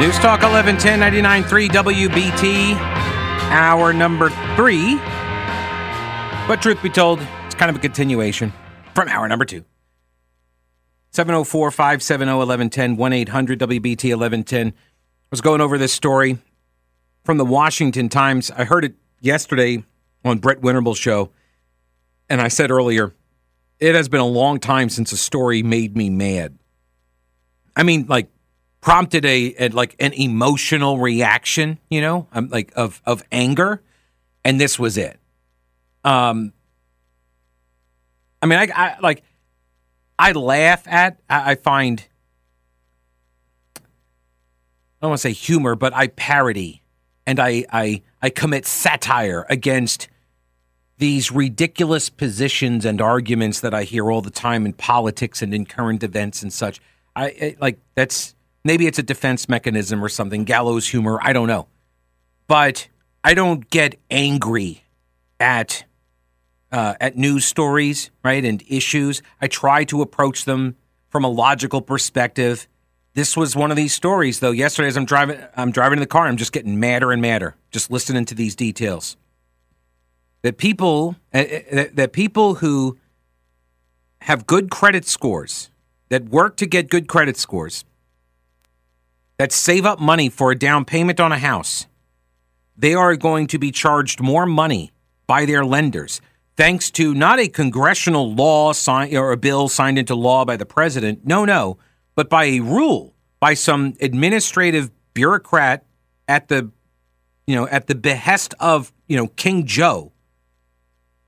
News Talk 1110 99.3 WBT, hour number three. But truth be told, it's kind of a continuation from hour number two. 704 570 1110 1 800 WBT 1110. I was going over this story from the Washington Times. I heard it yesterday on Brett Winterble's show. And I said earlier, it has been a long time since a story made me mad. I mean, like, prompted a, a like an emotional reaction, you know, um, like of of anger, and this was it. Um, I mean, I, I like I laugh at, I, I find, I don't want to say humor, but I parody and I, I, I commit satire against these ridiculous positions and arguments that I hear all the time in politics and in current events and such. I, I like that's maybe it's a defense mechanism or something, gallows humor. I don't know, but I don't get angry at uh, at news stories, right, and issues. I try to approach them from a logical perspective. This was one of these stories, though. Yesterday, as I'm driving, I'm driving in the car, I'm just getting madder and madder, just listening to these details. That people, uh, that people who have good credit scores, that work to get good credit scores, that save up money for a down payment on a house, they are going to be charged more money by their lenders thanks to not a congressional law sign or a bill signed into law by the president. No, no, but by a rule by some administrative bureaucrat at the you know at the behest of you know King Joe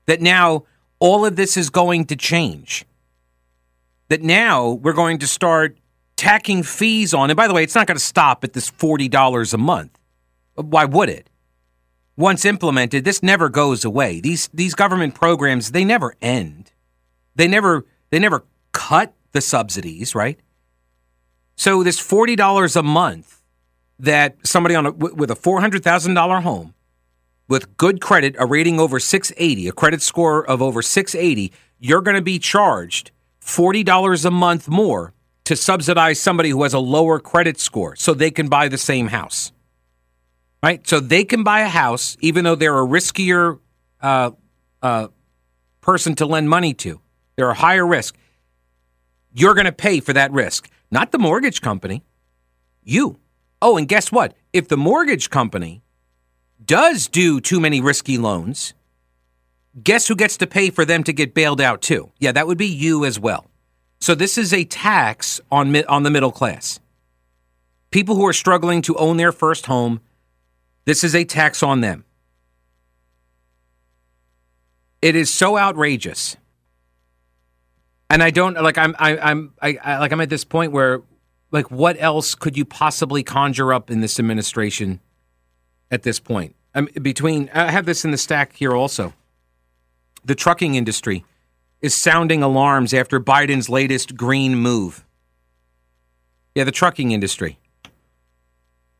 that now all of this is going to change. That now we're going to start tacking fees on. And by the way, it's not going to stop at this $40 a month. Why would it? once implemented, this never goes away. These these government programs they never end. They never they never cut the subsidies, right? So this forty dollars a month that somebody on a, with a four hundred thousand dollar home with good credit, a rating over six eighty, a credit score of over six eighty, you're going to be charged forty dollars a month more to subsidize somebody who has a lower credit score so they can buy the same house right? So they can buy a house even though they're a riskier uh, uh, person to lend money to. They're a higher risk. You're going to pay for that risk, not the mortgage company. You. Oh, and guess what? If the mortgage company does do too many risky loans, guess who gets to pay for them to get bailed out too? Yeah, that would be you as well. So this is a tax on on the middle class. People who are struggling to own their first home this is a tax on them. It is so outrageous. And I don't like I'm I, I'm I, I like I'm at this point where like what else could you possibly conjure up in this administration at this point? I'm between I have this in the stack here also. The trucking industry is sounding alarms after Biden's latest green move. Yeah, the trucking industry.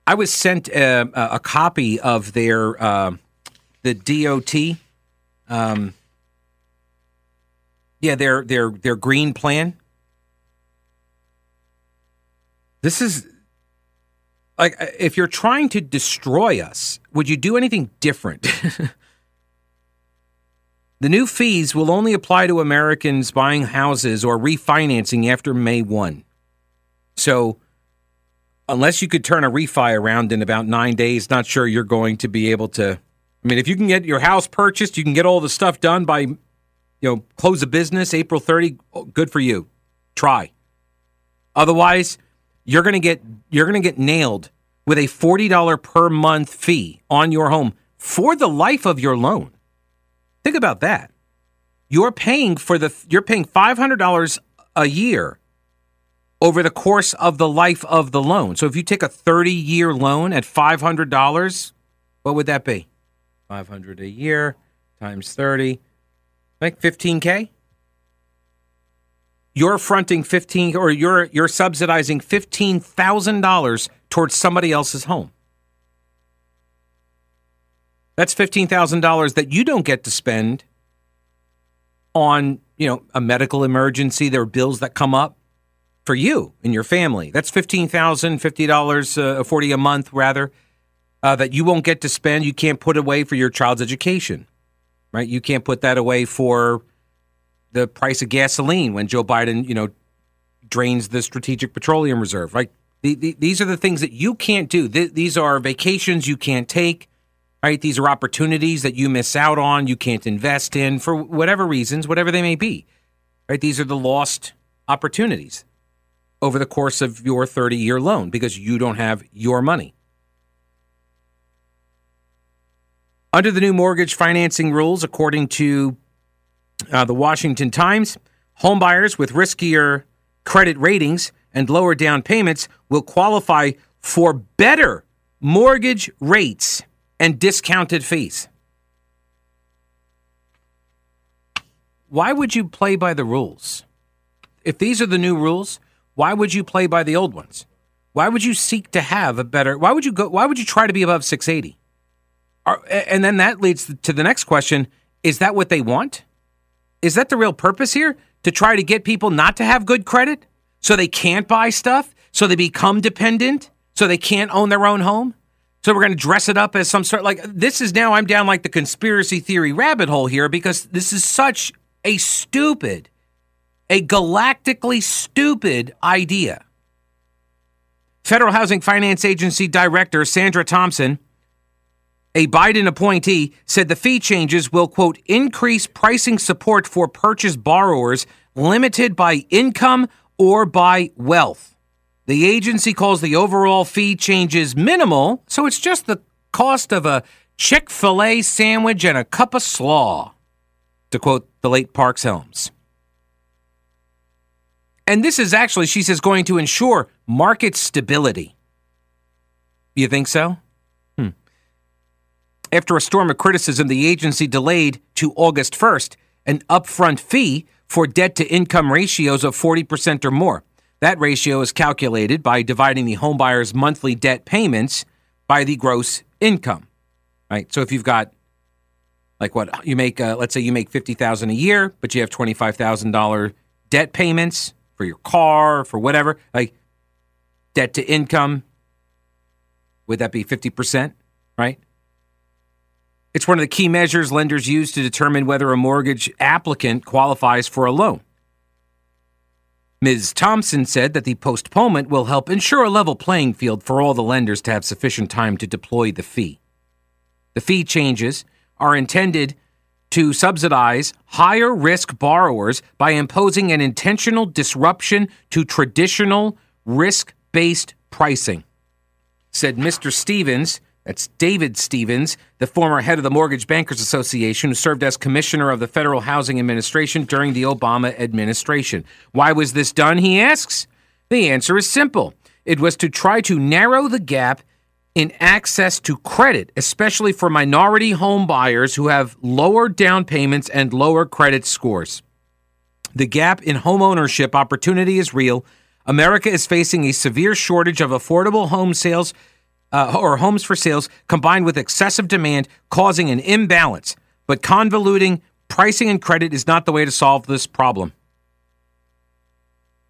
I was sent a, a copy of their uh, the DOT, um, yeah, their their their green plan. This is like if you're trying to destroy us, would you do anything different? the new fees will only apply to Americans buying houses or refinancing after May 1. So unless you could turn a refi around in about nine days, not sure you're going to be able to. I mean, if you can get your house purchased, you can get all the stuff done by, you know, close of business April 30. Good for you. Try. Otherwise, you're gonna get you're gonna get nailed with a forty dollar per month fee on your home for the life of your loan. Think about that. You're paying for the you're paying five hundred dollars a year over the course of the life of the loan. So if you take a 30 year loan at $500, what would that be? 500 a year times 30, like 15K? You're fronting 15 or you're you're subsidizing $15,000 towards somebody else's home. That's $15,000 that you don't get to spend on, you know, a medical emergency, there are bills that come up for you and your family. That's $15,000, $50, uh, 40 a month rather, uh, that you won't get to spend. You can't put away for your child's education, right? You can't put that away for the price of gasoline when Joe Biden, you know, drains the strategic petroleum reserve, right? The, the, these are the things that you can't do. Th- these are vacations you can't take, right? These are opportunities that you miss out on, you can't invest in for whatever reasons, whatever they may be, right? These are the lost opportunities over the course of your 30 year loan because you don't have your money. Under the new mortgage financing rules, according to uh, the Washington Times, homebuyers with riskier credit ratings and lower down payments will qualify for better mortgage rates and discounted fees. Why would you play by the rules? If these are the new rules, why would you play by the old ones? Why would you seek to have a better? Why would you go? Why would you try to be above 680? Are, and then that leads to the next question: Is that what they want? Is that the real purpose here? To try to get people not to have good credit, so they can't buy stuff, so they become dependent, so they can't own their own home. So we're going to dress it up as some sort like this is now I'm down like the conspiracy theory rabbit hole here because this is such a stupid a galactically stupid idea. Federal Housing Finance Agency Director Sandra Thompson, a Biden appointee, said the fee changes will, quote, increase pricing support for purchase borrowers limited by income or by wealth. The agency calls the overall fee changes minimal, so it's just the cost of a Chick fil A sandwich and a cup of slaw, to quote the late Parks Helms. And this is actually, she says, going to ensure market stability. You think so? Hmm. After a storm of criticism, the agency delayed to August 1st an upfront fee for debt to income ratios of 40% or more. That ratio is calculated by dividing the homebuyer's monthly debt payments by the gross income. Right? So if you've got like what you make uh, let's say you make 50,000 a year, but you have $25,000 debt payments, for your car, for whatever, like debt to income, would that be 50%? Right? It's one of the key measures lenders use to determine whether a mortgage applicant qualifies for a loan. Ms. Thompson said that the postponement will help ensure a level playing field for all the lenders to have sufficient time to deploy the fee. The fee changes are intended to subsidize higher risk borrowers by imposing an intentional disruption to traditional risk based pricing, said Mr. Stevens. That's David Stevens, the former head of the Mortgage Bankers Association, who served as commissioner of the Federal Housing Administration during the Obama administration. Why was this done, he asks? The answer is simple it was to try to narrow the gap in access to credit, especially for minority home buyers who have lower down payments and lower credit scores. The gap in home ownership opportunity is real. America is facing a severe shortage of affordable home sales uh, or homes for sales combined with excessive demand, causing an imbalance. But convoluting pricing and credit is not the way to solve this problem.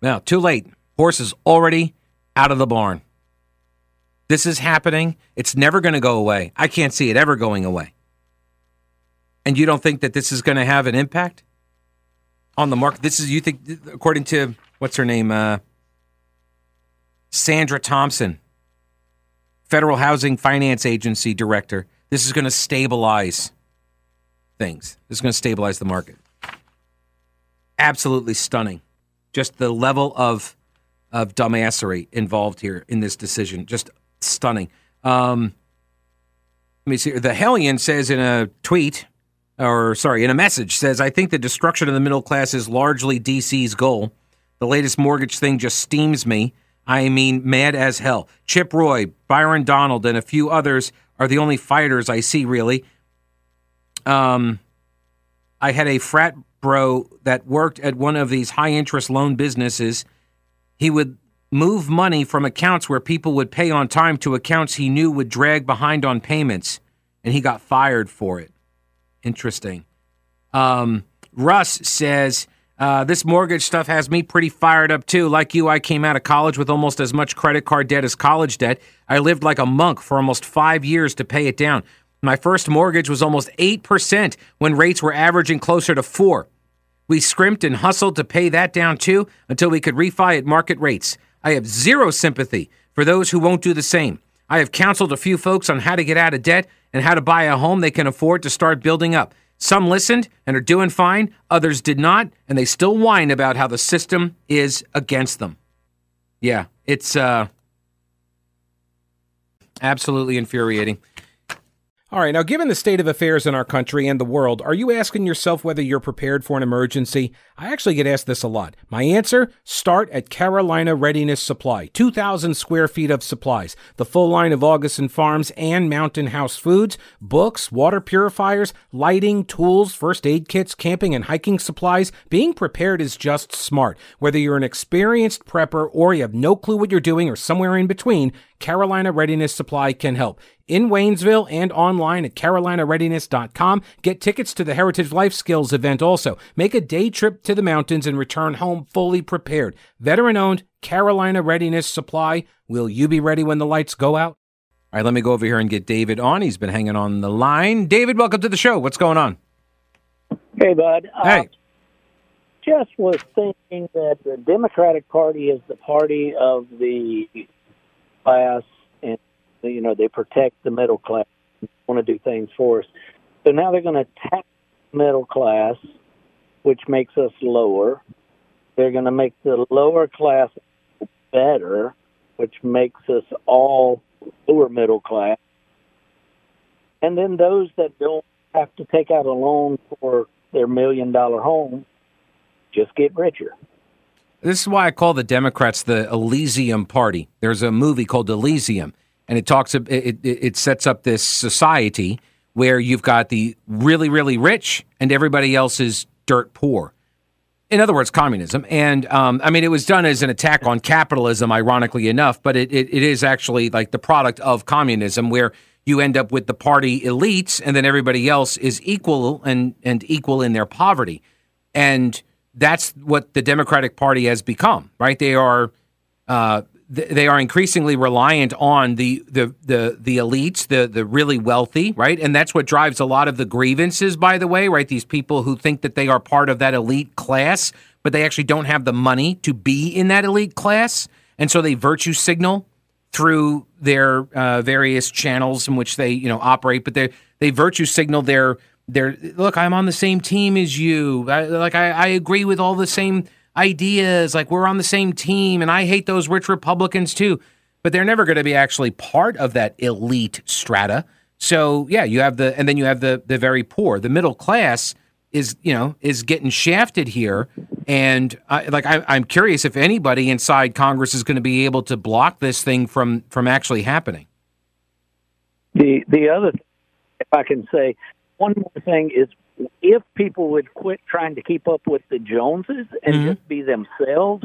Now, too late. Horse is already out of the barn. This is happening. It's never going to go away. I can't see it ever going away. And you don't think that this is going to have an impact on the market? This is, you think, according to what's her name? Uh, Sandra Thompson, Federal Housing Finance Agency Director. This is going to stabilize things. This is going to stabilize the market. Absolutely stunning. Just the level of of dumbassery involved here in this decision. Just stunning. Um, let me see. The Hellion says in a tweet, or sorry, in a message, says, I think the destruction of the middle class is largely DC's goal. The latest mortgage thing just steams me. I mean, mad as hell. Chip Roy, Byron Donald, and a few others are the only fighters I see, really. Um, I had a frat bro that worked at one of these high interest loan businesses. He would move money from accounts where people would pay on time to accounts he knew would drag behind on payments, and he got fired for it. Interesting. Um, Russ says, uh, This mortgage stuff has me pretty fired up too. Like you, I came out of college with almost as much credit card debt as college debt. I lived like a monk for almost five years to pay it down. My first mortgage was almost 8% when rates were averaging closer to 4 We scrimped and hustled to pay that down too until we could refi at market rates. I have zero sympathy for those who won't do the same. I have counseled a few folks on how to get out of debt and how to buy a home they can afford to start building up. Some listened and are doing fine, others did not, and they still whine about how the system is against them. Yeah, it's uh, absolutely infuriating. All right, now, given the state of affairs in our country and the world, are you asking yourself whether you're prepared for an emergency? I actually get asked this a lot. My answer start at Carolina Readiness Supply 2,000 square feet of supplies, the full line of Augason Farms and Mountain House foods, books, water purifiers, lighting, tools, first aid kits, camping and hiking supplies. Being prepared is just smart. Whether you're an experienced prepper or you have no clue what you're doing or somewhere in between, Carolina Readiness Supply can help. In Waynesville and online at carolinareadiness.com. Get tickets to the Heritage Life Skills event also. Make a day trip to the mountains and return home fully prepared. Veteran owned Carolina Readiness Supply. Will you be ready when the lights go out? All right, let me go over here and get David on. He's been hanging on the line. David, welcome to the show. What's going on? Hey, bud. Hey. Uh, just was thinking that the Democratic Party is the party of the class, and you know they protect the middle class, want to do things for us. So now they're going to tax middle class, which makes us lower. They're going to make the lower class better, which makes us all lower middle class. And then those that don't have to take out a loan for their million dollar home just get richer. This is why I call the Democrats the Elysium Party. There's a movie called Elysium, and it talks it, it, it sets up this society where you've got the really really rich and everybody else is dirt poor. In other words, communism. And um, I mean, it was done as an attack on capitalism, ironically enough, but it, it, it is actually like the product of communism, where you end up with the party elites, and then everybody else is equal and and equal in their poverty. And that's what the Democratic Party has become, right? They are uh, th- they are increasingly reliant on the, the the the elites, the the really wealthy, right? And that's what drives a lot of the grievances, by the way, right? These people who think that they are part of that elite class, but they actually don't have the money to be in that elite class, and so they virtue signal through their uh, various channels in which they you know operate, but they they virtue signal their they're look i'm on the same team as you. I, like I, I agree with all the same ideas. Like we're on the same team and i hate those rich republicans too. But they're never going to be actually part of that elite strata. So yeah you have the and then you have the the very poor. The middle class is you know is getting shafted here. And I, like I, i'm curious if anybody inside congress is going to be able to block this thing from from actually happening. The the other if i can say one more thing is if people would quit trying to keep up with the Joneses and mm-hmm. just be themselves,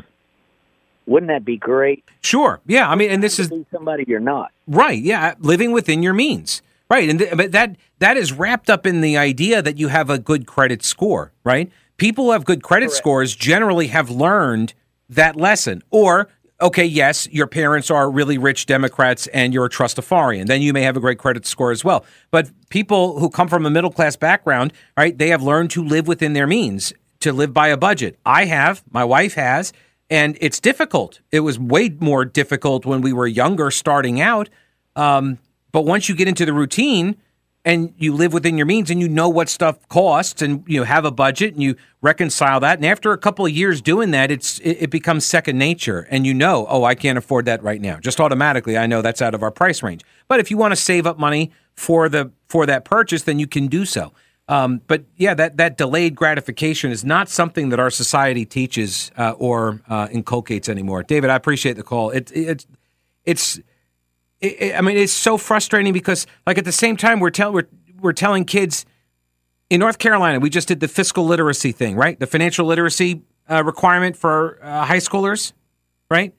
wouldn't that be great? Sure. Yeah. I mean, and this is somebody you're not. Right. Yeah. Living within your means. Right. And th- but that that is wrapped up in the idea that you have a good credit score. Right. People who have good credit Correct. scores generally have learned that lesson, or okay, yes, your parents are really rich Democrats and you're a trustafarian. Then you may have a great credit score as well. But people who come from a middle class background, right, they have learned to live within their means, to live by a budget. I have, my wife has, and it's difficult. It was way more difficult when we were younger starting out. Um, but once you get into the routine, and you live within your means and you know what stuff costs and you have a budget and you reconcile that and after a couple of years doing that it's it, it, becomes second nature and you know oh I can't afford that right now just automatically I know that's out of our price range but if you want to save up money for the for that purchase then you can do so Um, but yeah, that, that delayed gratification is not something that our society teaches uh, or uh, inculcates anymore. David, I appreciate the call. It, it, it's, it, I mean, it's so frustrating because, like, at the same time, we're, tell, we're, we're telling kids in North Carolina, we just did the fiscal literacy thing, right? The financial literacy uh, requirement for uh, high schoolers, right?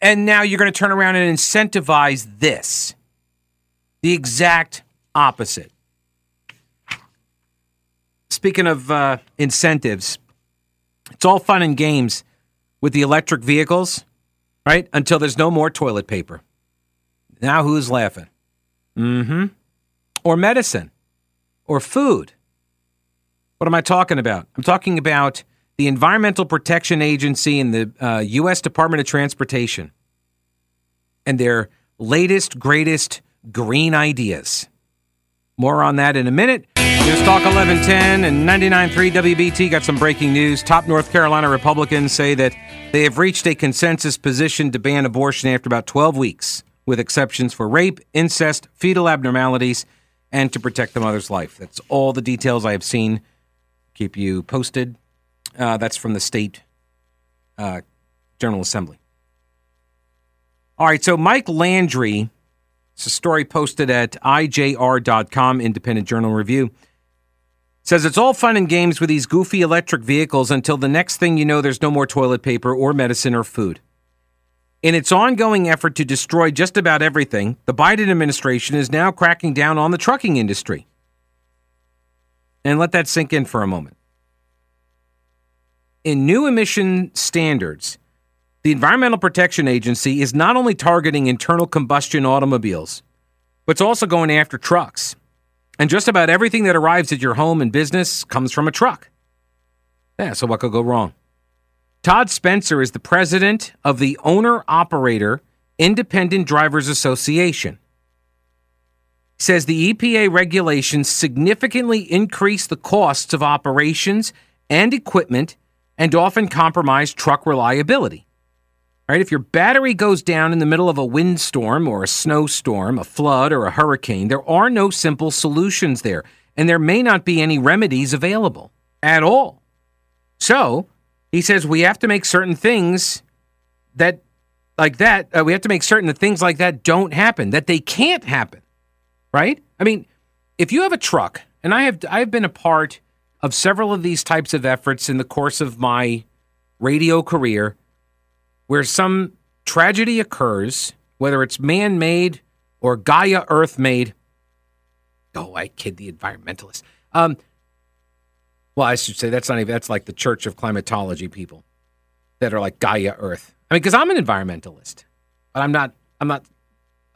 And now you're going to turn around and incentivize this. The exact opposite. Speaking of uh, incentives, it's all fun and games with the electric vehicles, right? Until there's no more toilet paper. Now who's laughing? Mm hmm. Or medicine or food. What am I talking about? I'm talking about the Environmental Protection Agency and the uh, U.S. Department of Transportation and their latest, greatest green ideas. More on that in a minute. News Talk 1110 and 99.3 WBT got some breaking news. Top North Carolina Republicans say that they have reached a consensus position to ban abortion after about 12 weeks, with exceptions for rape, incest, fetal abnormalities, and to protect the mother's life. That's all the details I have seen. Keep you posted. Uh, that's from the state uh, General Assembly. All right, so Mike Landry, it's a story posted at IJR.com, Independent Journal Review says it's all fun and games with these goofy electric vehicles until the next thing you know, there's no more toilet paper or medicine or food. In its ongoing effort to destroy just about everything, the Biden administration is now cracking down on the trucking industry. And let that sink in for a moment. In new emission standards, the Environmental Protection Agency is not only targeting internal combustion automobiles, but it's also going after trucks. And just about everything that arrives at your home and business comes from a truck. Yeah, so what could go wrong? Todd Spencer is the president of the Owner Operator Independent Drivers Association. He says the EPA regulations significantly increase the costs of operations and equipment and often compromise truck reliability. Right? If your battery goes down in the middle of a windstorm or a snowstorm, a flood or a hurricane, there are no simple solutions there, and there may not be any remedies available at all. So, he says we have to make certain things that like that, uh, we have to make certain that things like that don't happen, that they can't happen. Right? I mean, if you have a truck, and I have I've been a part of several of these types of efforts in the course of my radio career where some tragedy occurs, whether it's man made or Gaia Earth made. Oh, I kid the environmentalists. Um, well, I should say that's not even, that's like the Church of Climatology people that are like Gaia Earth. I mean, because I'm an environmentalist, but I'm not, I'm not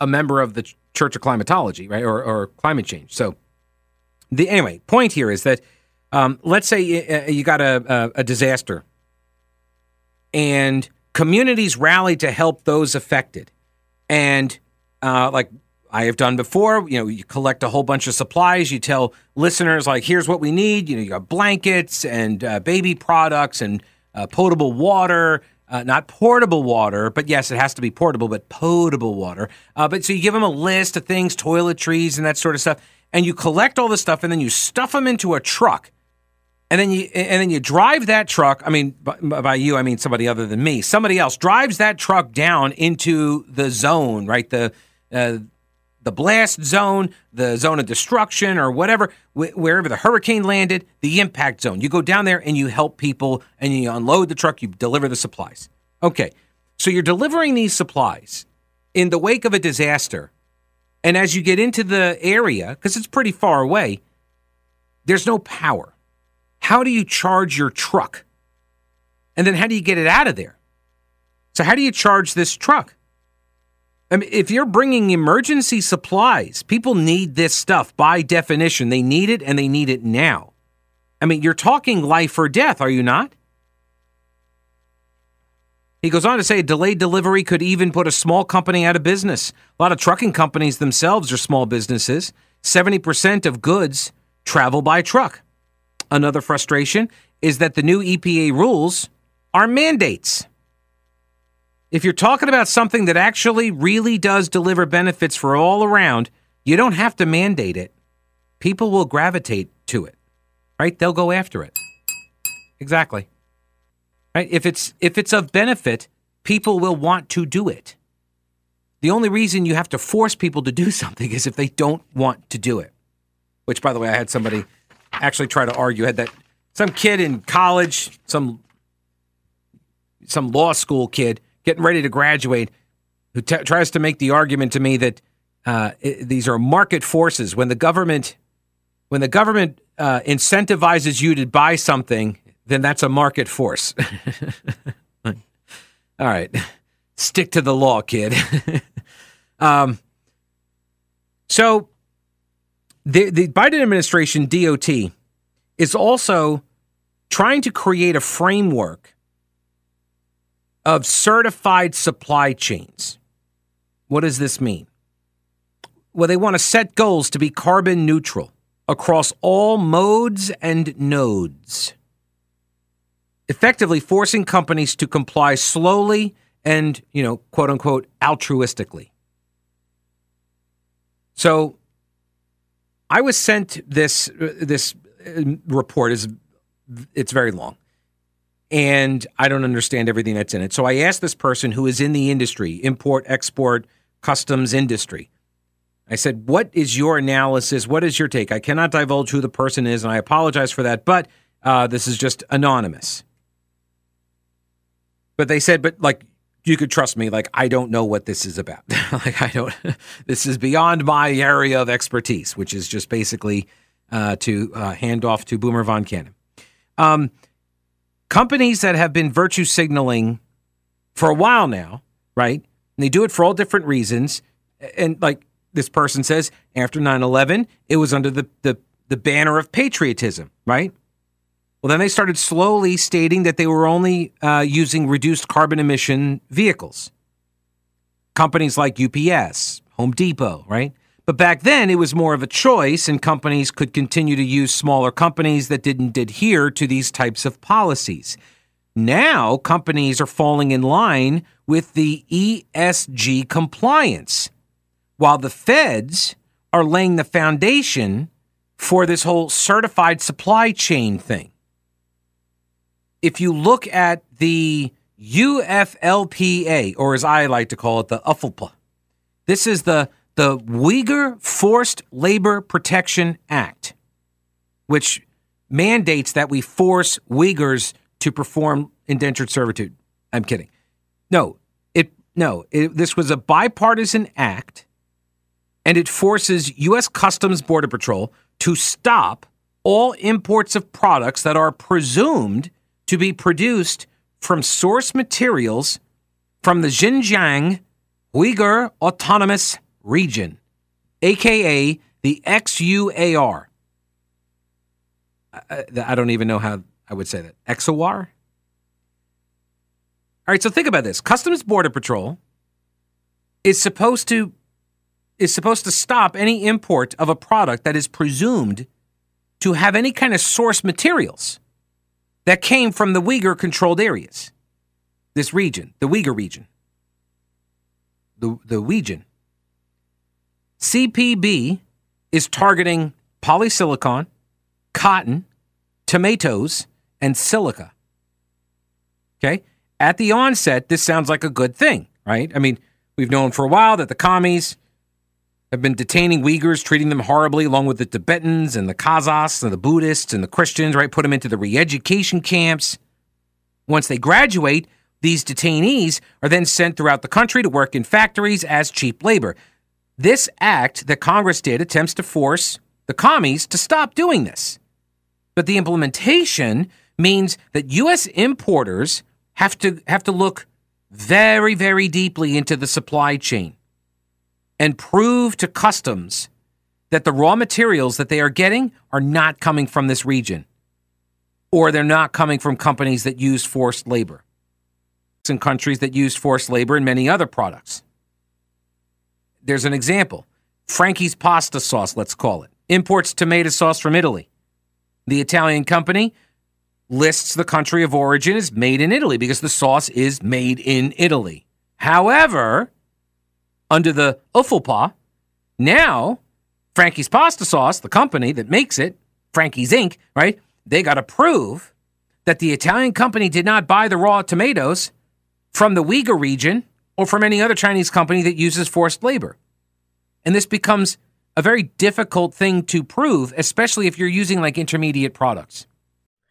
a member of the Church of Climatology, right? Or, or climate change. So, the anyway, point here is that um, let's say you, got a, a, a disaster and communities rally to help those affected. And uh, like I have done before, you know, you collect a whole bunch of supplies. You tell listeners, like, here's what we need. You know, you got blankets and uh, baby products and uh, potable water. Uh, not portable water, but yes, it has to be portable, but potable water. Uh, but so you give them a list of things, toiletries and that sort of stuff, and you collect all this stuff, and then you stuff them into a truck and then you and then you drive that truck. I mean, by, by, you, I mean somebody other than me. Somebody else drives that truck down into the zone, right? The uh, the blast zone, the zone of destruction, or whatever, wh- wherever the hurricane landed, the impact zone. You go down there and you help people, and you unload the truck. You deliver the supplies. Okay, so you're delivering these supplies in the wake of a disaster, and as you get into the area, because it's pretty far away, there's no power how do you charge your truck? And then how do you get it out of there? So, how do you charge this truck? I mean, if you're bringing emergency supplies, people need this stuff by definition. They need it and they need it now. I mean, you're talking life or death, are you not? He goes on to say delayed delivery could even put a small company out of business. A lot of trucking companies themselves are small businesses. 70% of goods travel by truck. Another frustration is that the new EPA rules are mandates. If you're talking about something that actually really does deliver benefits for all around, you don't have to mandate it. people will gravitate to it, right? They'll go after it. Exactly. Right? If it's if it's of benefit, people will want to do it. The only reason you have to force people to do something is if they don't want to do it. Which, by the way, I had somebody actually try to argue. Had that some kid in college, some some law school kid getting ready to graduate, who t- tries to make the argument to me that uh, it, these are market forces. When the government when the government uh, incentivizes you to buy something, then that's a market force. All right, stick to the law, kid. um, so the the Biden administration DOT is also trying to create a framework of certified supply chains. What does this mean? Well, they want to set goals to be carbon neutral across all modes and nodes, effectively forcing companies to comply slowly and, you know, quote unquote, altruistically. So I was sent this this uh, report is it's very long and I don't understand everything that's in it. So I asked this person who is in the industry, import, export, customs industry. I said, What is your analysis? What is your take? I cannot divulge who the person is, and I apologize for that, but uh, this is just anonymous. But they said, But like, you could trust me, like, I don't know what this is about. like, I don't, this is beyond my area of expertise, which is just basically uh, to uh, hand off to Boomer Von Cannon. Um, companies that have been virtue signaling for a while now, right? And they do it for all different reasons. And like this person says, after 9 11, it was under the, the, the banner of patriotism, right? Well, then they started slowly stating that they were only uh, using reduced carbon emission vehicles. Companies like UPS, Home Depot, right? But back then, it was more of a choice, and companies could continue to use smaller companies that didn't adhere to these types of policies. Now, companies are falling in line with the ESG compliance, while the feds are laying the foundation for this whole certified supply chain thing. If you look at the UFLPA, or as I like to call it, the UFLPA, this is the the Uyghur Forced Labor Protection Act, which mandates that we force Uyghurs to perform indentured servitude. I'm kidding. No, it no, it, this was a bipartisan act and it forces US Customs Border Patrol to stop all imports of products that are presumed to be produced from source materials from the Xinjiang Uyghur Autonomous region, aka the XUAR. I, I don't even know how I would say that. XOR? All right, so think about this. Customs Border Patrol is supposed to is supposed to stop any import of a product that is presumed to have any kind of source materials that came from the Uyghur controlled areas. This region, the Uyghur region. The the region. CPB is targeting polysilicon, cotton, tomatoes, and silica. Okay? At the onset, this sounds like a good thing, right? I mean, we've known for a while that the commies have been detaining Uyghurs, treating them horribly, along with the Tibetans and the Kazakhs and the Buddhists and the Christians, right? Put them into the re education camps. Once they graduate, these detainees are then sent throughout the country to work in factories as cheap labor. This act that Congress did attempts to force the commies to stop doing this. But the implementation means that U.S. importers have to have to look very, very deeply into the supply chain and prove to customs that the raw materials that they are getting are not coming from this region or they're not coming from companies that use forced labor. In countries that use forced labor and many other products. There's an example Frankie's pasta sauce, let's call it, imports tomato sauce from Italy. The Italian company lists the country of origin as made in Italy because the sauce is made in Italy. However, under the UFLPA, now Frankie's Pasta Sauce, the company that makes it, Frankie's Inc., right? They got to prove that the Italian company did not buy the raw tomatoes from the Uyghur region or from any other Chinese company that uses forced labor. And this becomes a very difficult thing to prove, especially if you're using like intermediate products.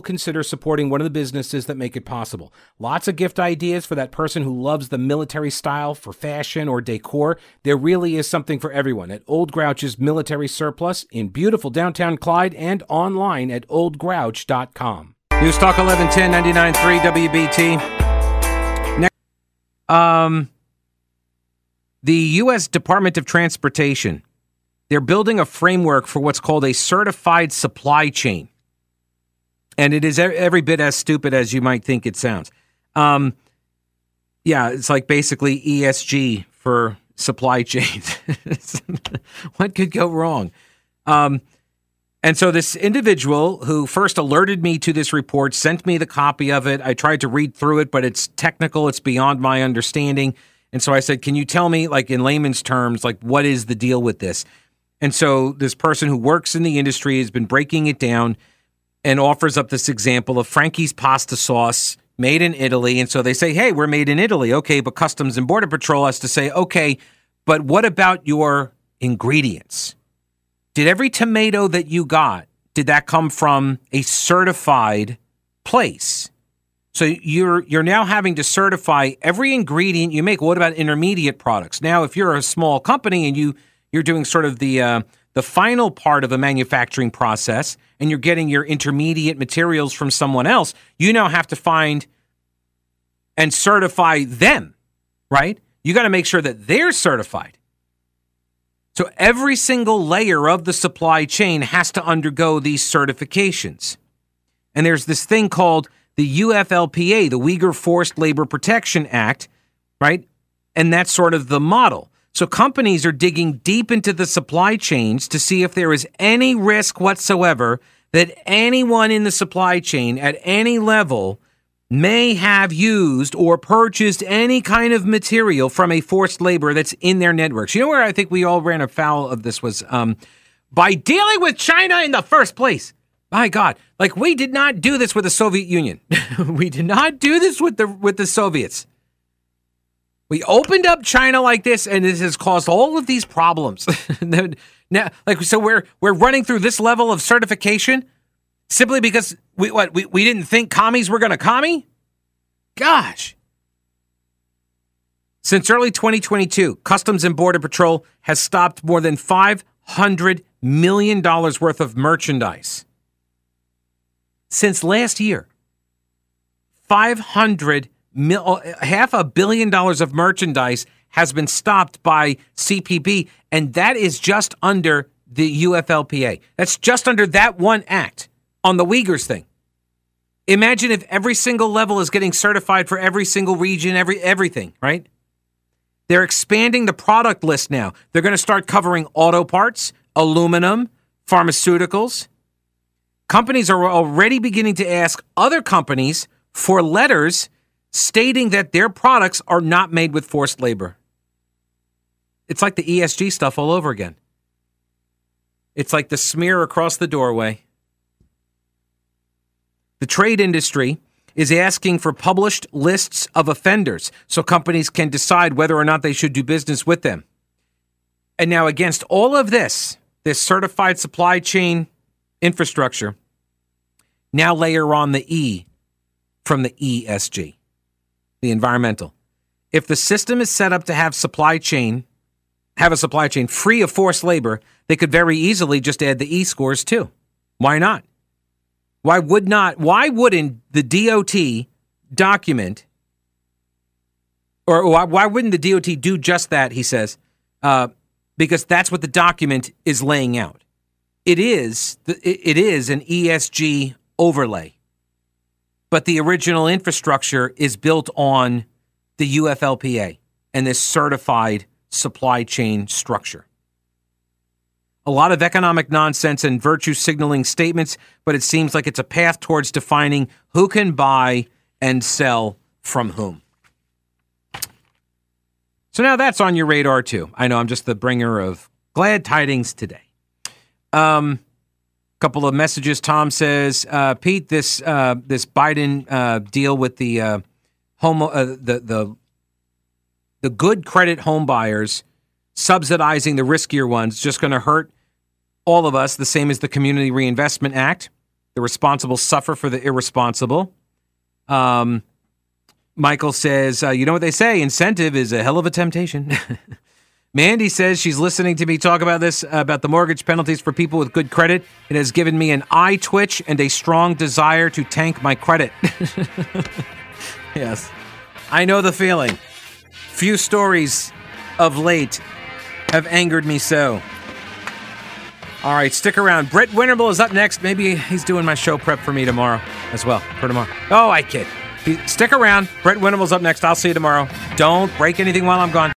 will consider supporting one of the businesses that make it possible. Lots of gift ideas for that person who loves the military style for fashion or decor. There really is something for everyone at Old Grouch's Military Surplus in beautiful downtown Clyde and online at oldgrouch.com. News Talk 1110 99.3 WBT. Next, um, the U.S. Department of Transportation, they're building a framework for what's called a certified supply chain and it is every bit as stupid as you might think it sounds. Um, yeah, it's like basically ESG for supply chains. what could go wrong? Um, and so this individual who first alerted me to this report sent me the copy of it. I tried to read through it, but it's technical, it's beyond my understanding. And so I said, "Can you tell me like in layman's terms like what is the deal with this?" And so this person who works in the industry has been breaking it down and offers up this example of Frankie's pasta sauce made in Italy. And so they say, hey, we're made in Italy. Okay, but Customs and Border Patrol has to say, okay, but what about your ingredients? Did every tomato that you got, did that come from a certified place? So you're you're now having to certify every ingredient you make. What about intermediate products? Now, if you're a small company and you you're doing sort of the uh, the final part of a manufacturing process and you're getting your intermediate materials from someone else, you now have to find and certify them, right? You got to make sure that they're certified. So every single layer of the supply chain has to undergo these certifications. And there's this thing called the UFLPA, the Uyghur Forced Labor Protection Act, right? And that's sort of the model. So companies are digging deep into the supply chains to see if there is any risk whatsoever that anyone in the supply chain at any level may have used or purchased any kind of material from a forced labor that's in their networks. You know where I think we all ran afoul of this was um, by dealing with China in the first place. My God, like we did not do this with the Soviet Union. we did not do this with the with the Soviets. We opened up China like this, and this has caused all of these problems. now, like so, we're we're running through this level of certification simply because we what we, we didn't think commies were going to commie. Gosh. Since early 2022, Customs and Border Patrol has stopped more than $500 million worth of merchandise. Since last year, 500 mil, uh, half a billion dollars of merchandise has been stopped by CPB, and that is just under the UFLPA. That's just under that one act on the Uyghurs thing. Imagine if every single level is getting certified for every single region, every everything, right? They're expanding the product list now. They're going to start covering auto parts, aluminum, pharmaceuticals. Companies are already beginning to ask other companies for letters stating that their products are not made with forced labor. It's like the ESG stuff all over again. It's like the smear across the doorway. The trade industry is asking for published lists of offenders so companies can decide whether or not they should do business with them. And now, against all of this, this certified supply chain infrastructure, now layer on the E from the ESG the environmental. If the system is set up to have supply chain, have a supply chain free of forced labor, they could very easily just add the E scores too. Why not? Why would not? Why wouldn't the DOT document, or why, why wouldn't the DOT do just that? He says, uh, because that's what the document is laying out. It is it is an ESG overlay. But the original infrastructure is built on the UFLPA and this certified supply chain structure. A lot of economic nonsense and virtue signaling statements, but it seems like it's a path towards defining who can buy and sell from whom. So now that's on your radar too. I know I'm just the bringer of glad tidings today. Um, couple of messages. Tom says, uh, Pete, this uh, this Biden uh, deal with the uh, home uh, the the the good credit home buyers subsidizing the riskier ones just going to hurt all of us the same as the Community Reinvestment Act. The responsible suffer for the irresponsible. Um, Michael says, uh, you know what they say, incentive is a hell of a temptation. Mandy says she's listening to me talk about this, about the mortgage penalties for people with good credit. It has given me an eye twitch and a strong desire to tank my credit. yes, I know the feeling. Few stories of late have angered me so. All right, stick around. Brett Winterble is up next. Maybe he's doing my show prep for me tomorrow as well, for tomorrow. Oh, I kid. Stick around. Brett Winterble's up next. I'll see you tomorrow. Don't break anything while I'm gone.